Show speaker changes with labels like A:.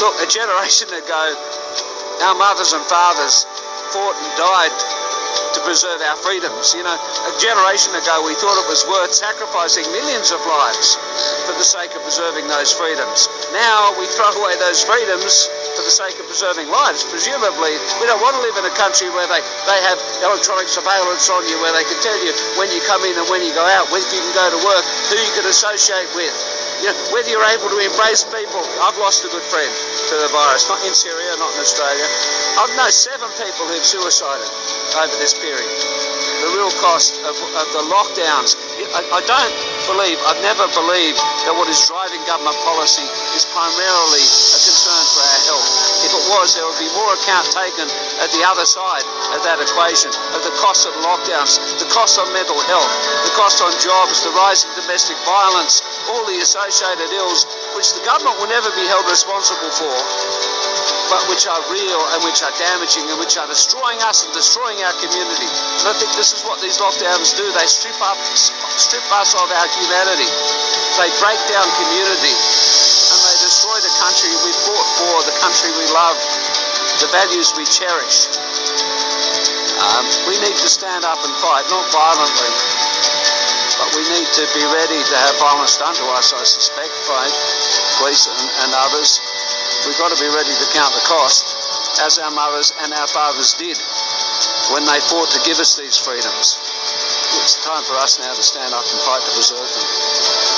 A: look, a generation ago, our mothers and fathers fought and died to preserve our freedoms. You know, a generation ago we thought it was worth sacrificing millions of lives for the sake of preserving those freedoms. Now we throw away those freedoms for the sake of preserving lives. Presumably, we don't want to live in a country where they, they have electronic surveillance on you, where they can tell you when you come in and when you go out, whether you can go to work, who you can associate with. You know, whether you're able to embrace people. I've lost a good friend to the virus, not in Syria, not in Australia. I've known seven people who've suicided over this period. The real cost of, of the lockdowns. I, I don't believe, I've never believed that what is driving government policy is primarily a concern for our health. If it was, there would be more account taken at the other side of that equation of the cost of lockdowns, the cost on mental health, the cost on jobs, the rising domestic violence, all the associated ills which the government will never be held responsible for but which are real and which are damaging and which are destroying us and destroying our community. And I think this is what these lockdowns do. They strip up, strip us of our humanity. They break down community and they destroy the country we fought for, the country we love, the values we cherish. Um, we need to stand up and fight, not violently, we need to be ready to have violence done to us, I suspect, by police and, and others. We've got to be ready to count the cost, as our mothers and our fathers did when they fought to give us these freedoms. It's time for us now to stand up and fight to preserve them.